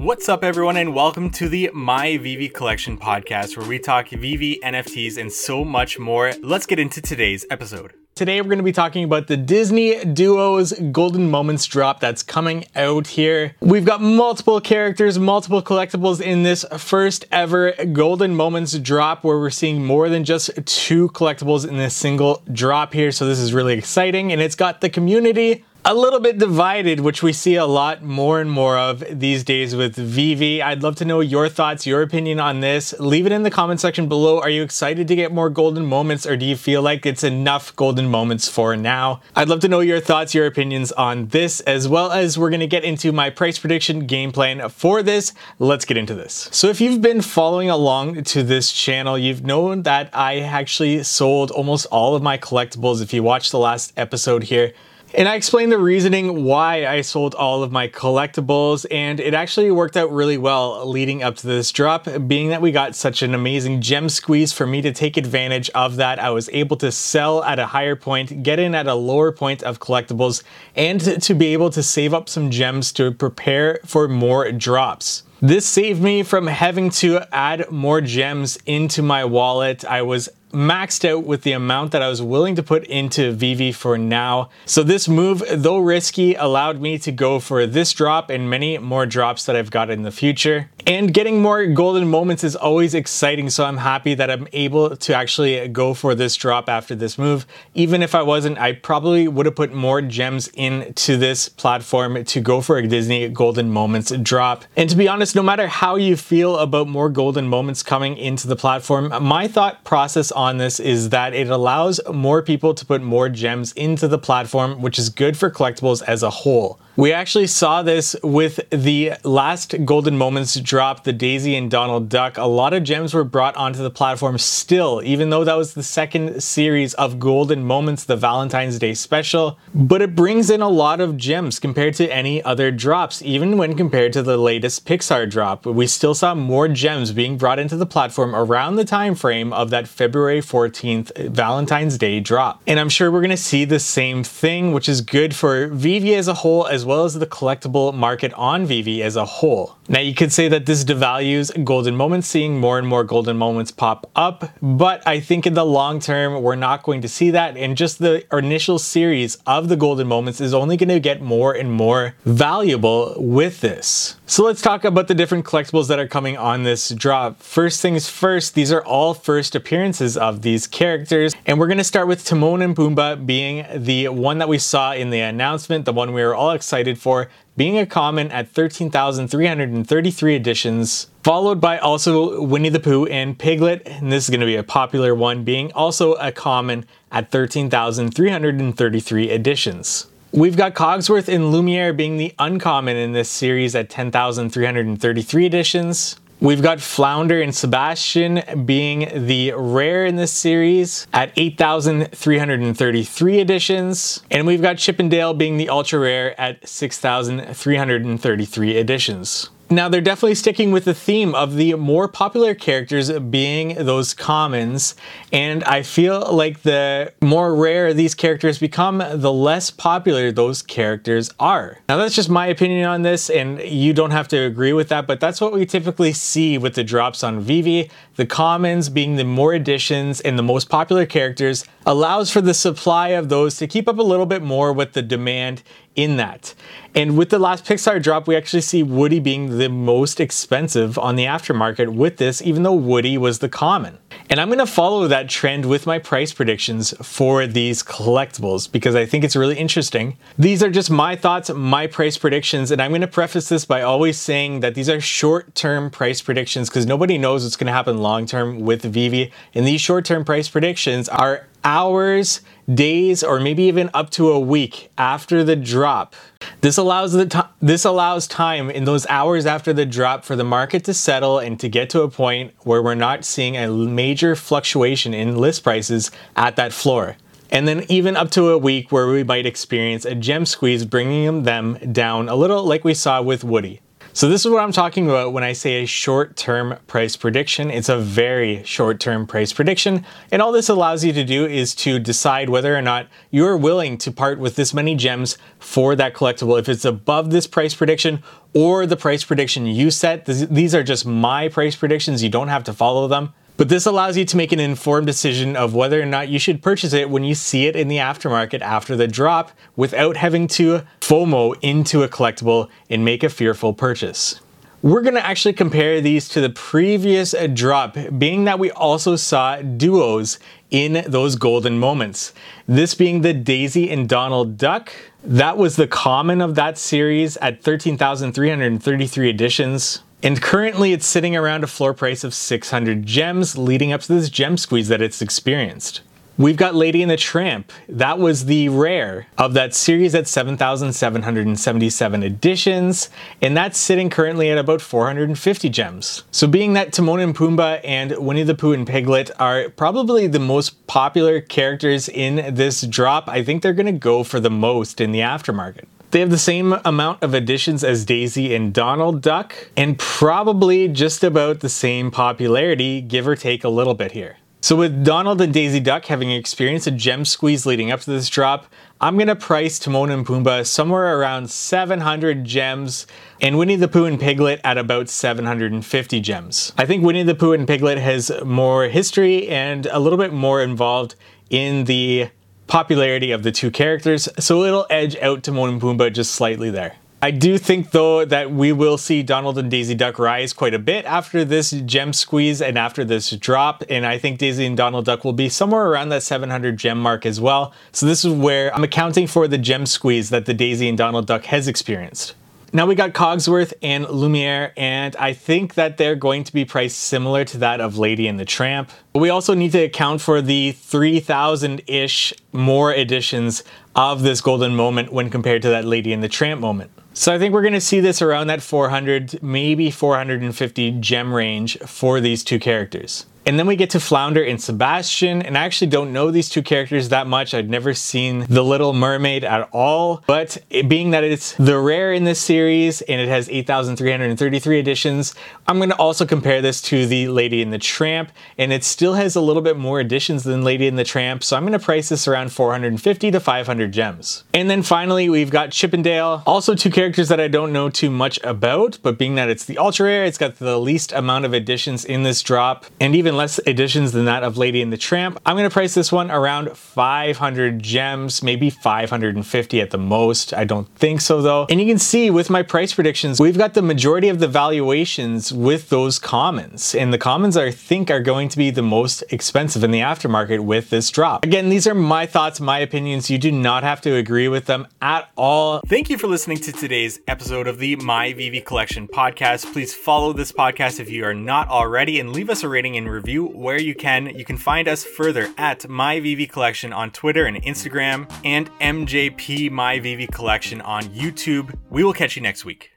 What's up, everyone, and welcome to the My VeVe Collection podcast, where we talk VeVe, NFTs, and so much more. Let's get into today's episode. Today, we're going to be talking about the Disney Duos Golden Moments drop that's coming out here. We've got multiple characters, multiple collectibles in this first ever Golden Moments drop, where we're seeing more than just two collectibles in this single drop here. So, this is really exciting, and it's got the community a little bit divided, which we see a lot more and more of these days with VeVe. I'd love to know your thoughts, your opinion on this. Leave it in the comment section below. Are you excited to get more golden moments or do you feel like it's enough golden moments for now? I'd love to know your thoughts, your opinions on this, as well as we're to get into my price prediction game plan for this. Let's get into this. So if you've been following along to this channel, you've known that I actually sold almost all of my collectibles. If you watched the last episode here, and I explained the reasoning why I sold all of my collectibles, and it actually worked out really well leading up to this drop, being that we got such an amazing gem squeeze for me to take advantage of that. I was able to sell at a higher point, get in at a lower point of collectibles, and to be able to save up some gems to prepare for more drops. This saved me from having to add more gems into my wallet. I was maxed out with the amount that I was willing to put into VeVe for now. So this move, though risky, allowed me to go for this drop and many more drops that I've got in the future. And getting more golden moments is always exciting, so I'm happy that I'm able to actually go for this drop after this move. Even if I wasn't, I probably would have put more gems into this platform to go for a Disney golden moments drop. And to be honest, no matter how you feel about more golden moments coming into the platform, my thought process on this is that it allows more people to put more gems into the platform, which is good for collectibles as a whole. We actually saw this with the last Golden Moments drop, the Daisy and Donald Duck. A lot of gems were brought onto the platform still, even though that was the second series of Golden Moments, the Valentine's Day special. But it brings in a lot of gems compared to any other drops, even when compared to the latest Pixar drop. We still saw more gems being brought into the platform around the time frame of that February 14th Valentine's Day drop. And I'm sure we're to see the same thing, which is good for VeVe as a whole as well well as the collectible market on VeVe as a whole. Now, you could say that this devalues golden moments, seeing more and more golden moments pop up, but I think in the long term, we're not going to see that. And just the initial series of the golden moments is only going to get more and more valuable with this. So let's talk about the different collectibles that are coming on this drop. First things first, these are all first appearances of these characters, and we're going to start with Timon and Pumbaa being the one that we saw in the announcement, the one we were all excited for, being a common at 13,333 editions, followed by also Winnie the Pooh and Piglet, and this is going to be a popular one, being also a common at 13,333 editions. We've got Cogsworth and Lumiere being the uncommon in this series at 10,333 editions. We've got Flounder and Sebastian being the rare in this series at 8,333 editions. And we've got Chip 'n Dale being the ultra rare at 6,333 editions. Now, they're definitely sticking with the theme of the more popular characters being those commons, and I feel like the more rare these characters become, the less popular those characters are. Now, that's just my opinion on this, and you don't have to agree with that, but that's what we typically see with the drops on VeVe. The commons being the more editions and the most popular characters allows for the supply of those to keep up a little bit more with the demand in that. And with the last Pixar drop, we actually see Woody being the most expensive on the aftermarket with this, even though Woody was the common. And I'm to follow that trend with my price predictions for these collectibles because I think it's really interesting. These are just my thoughts, my price predictions, and I'm to preface this by always saying that these are short-term price predictions because nobody knows what's to happen long-term with VeVe. And these short-term price predictions are hours, days, or maybe even up to a week after the drop. This allows the this allows time in those hours after the drop for the market to settle and to get to a point where we're not seeing a major fluctuation in list prices at that floor. And then even up to a week where we might experience a gem squeeze bringing them down a little like we saw with Woody. So this is what I'm talking about when I say a short-term price prediction. It's a very short-term price prediction. And all this allows you to do is to decide whether or not you're willing to part with this many gems for that collectible. If it's above this price prediction or the price prediction you set, these are just my price predictions. You don't have to follow them. But this allows you to make an informed decision of whether or not you should purchase it when you see it in the aftermarket after the drop without having to FOMO into a collectible and make a fearful purchase. We're going to actually compare these to the previous drop, being that we also saw duos in those golden moments. This being the Daisy and Donald Duck. That was the common of that series at 13,333 editions. And currently it's sitting around a floor price of 600 gems leading up to this gem squeeze that it's experienced. We've got Lady and the Tramp. That was the rare of that series at 7,777 editions, and that's sitting currently at about 450 gems. So being that Timon and Pumbaa and Winnie the Pooh and Piglet are probably the most popular characters in this drop, I think they're gonna go for the most in the aftermarket. They have the same amount of additions as Daisy and Donald Duck, and probably just about the same popularity, give or take a little bit here. So with Donald and Daisy Duck having experienced a gem squeeze leading up to this drop, I'm gonna price Timon and Pumbaa somewhere around 700 gems and Winnie the Pooh and Piglet at about 750 gems. I think Winnie the Pooh and Piglet has more history and a little bit more involved in the popularity of the two characters, so it'll edge out Timon and Pumbaa just slightly there. I do think though that we will see Donald and Daisy Duck rise quite a bit after this gem squeeze and after this drop and I think Daisy and Donald Duck will be somewhere around that 700 gem mark as well. So this is where I'm accounting for the gem squeeze that the Daisy and Donald Duck has experienced. Now we got Cogsworth and Lumiere, and I think that they're going to be priced similar to that of Lady and the Tramp. But we also need to account for the 3,000-ish more editions of this golden moment when compared to that Lady and the Tramp moment. So I think we're going to see this around that 400, maybe 450 gem range for these two characters. And then we get to Flounder and Sebastian, and I actually don't know these two characters that much. I'd never seen The Little Mermaid at all, but it, being that it's the rare in this series and it has 8,333 editions, I'm to also compare this to the Lady and the Tramp, and it still has a little bit more editions than Lady and the Tramp, so I'm to price this around 450 to 500 gems. And then finally, we've got Chip 'n Dale, also two characters that I don't know too much about, but being that it's the ultra rare, it's got the least amount of editions in this drop, and even less editions than that of Lady and the Tramp. I'm going to price this one around 500 gems, maybe 550 at the most. I don't think so though. And you can see with my price predictions, we've got the majority of the valuations with those commons. And the commons I think are going to be the most expensive in the aftermarket with this drop. Again, these are my thoughts, my opinions. You do not have to agree with them at all. Thank you for listening to today's episode of the My VeVe Collection podcast. Please follow this podcast if you are not already and leave us a rating and review review where you can. You can find us further at MyVeVe Collection on Twitter and Instagram and MJP MyVeVe Collection on YouTube. We will catch you next week.